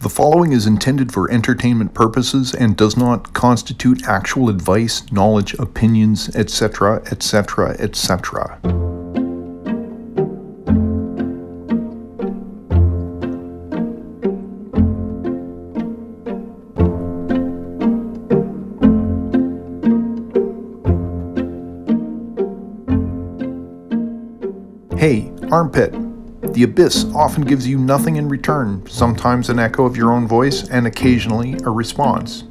The following is intended for entertainment purposes and does not constitute actual advice, knowledge, opinions, etc., etc., etc. Hey, armpit. The abyss often gives you nothing in return, sometimes an echo of your own voice, and occasionally a response.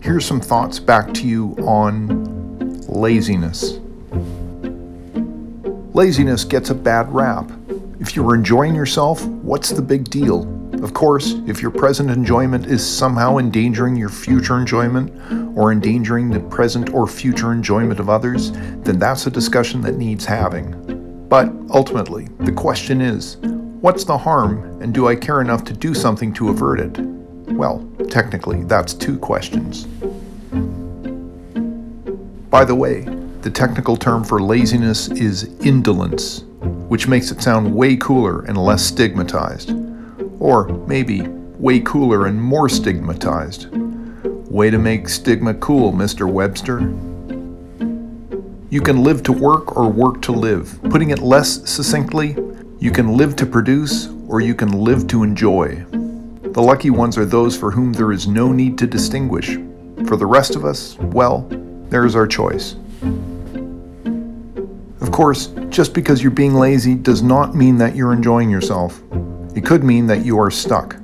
Here's some thoughts back to you on laziness. Laziness gets a bad rap. If you're enjoying yourself, what's the big deal? Of course, if your present enjoyment is somehow endangering your future enjoyment or endangering the present or future enjoyment of others, then that's a discussion that needs having. But ultimately, the question is what's the harm, and do I care enough to do something to avert it? Well, technically, that's two questions. By the way, the technical term for laziness is indolence, which makes it sound way cooler and less stigmatized. Or maybe way cooler and more stigmatized. Way to make stigma cool, Mr. Webster. You can live to work or work to live. Putting it less succinctly, you can live to produce or you can live to enjoy. The lucky ones are those for whom there is no need to distinguish. For the rest of us, well, there is our choice. Of course, just because you're being lazy does not mean that you're enjoying yourself. It could mean that you are stuck.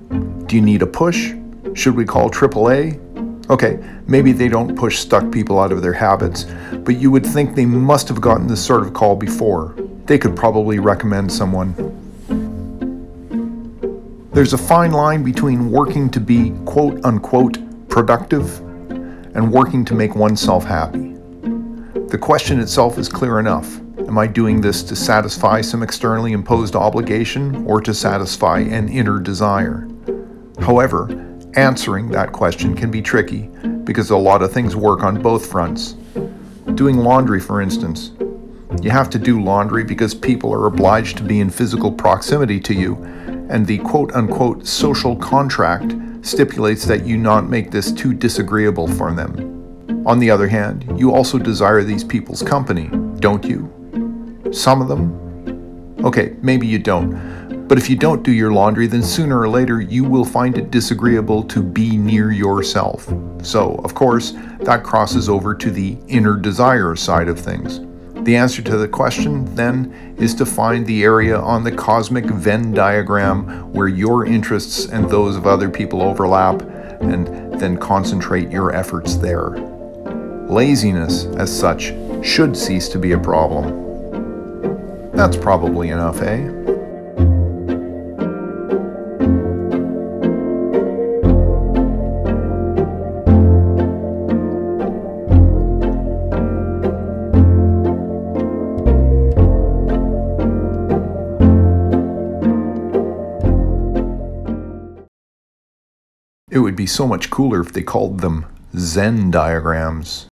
Do you need a push? Should we call AAA? Okay, maybe they don't push stuck people out of their habits, but you would think they must have gotten this sort of call before. They could probably recommend someone. There's a fine line between working to be quote unquote productive and working to make oneself happy. The question itself is clear enough. Am I doing this to satisfy some externally imposed obligation or to satisfy an inner desire? However, Answering that question can be tricky because a lot of things work on both fronts. Doing laundry, for instance. You have to do laundry because people are obliged to be in physical proximity to you, and the quote unquote social contract stipulates that you not make this too disagreeable for them. On the other hand, you also desire these people's company, don't you? Some of them? Okay, maybe you don't but if you don't do your laundry, then sooner or later you will find it disagreeable to be near yourself. So, of course, that crosses over to the inner desire side of things. The answer to the question, then, is to find the area on the cosmic Venn diagram where your interests and those of other people overlap, and then concentrate your efforts there. Laziness, as such, should cease to be a problem. That's probably enough, eh? It would be so much cooler if they called them Zen diagrams.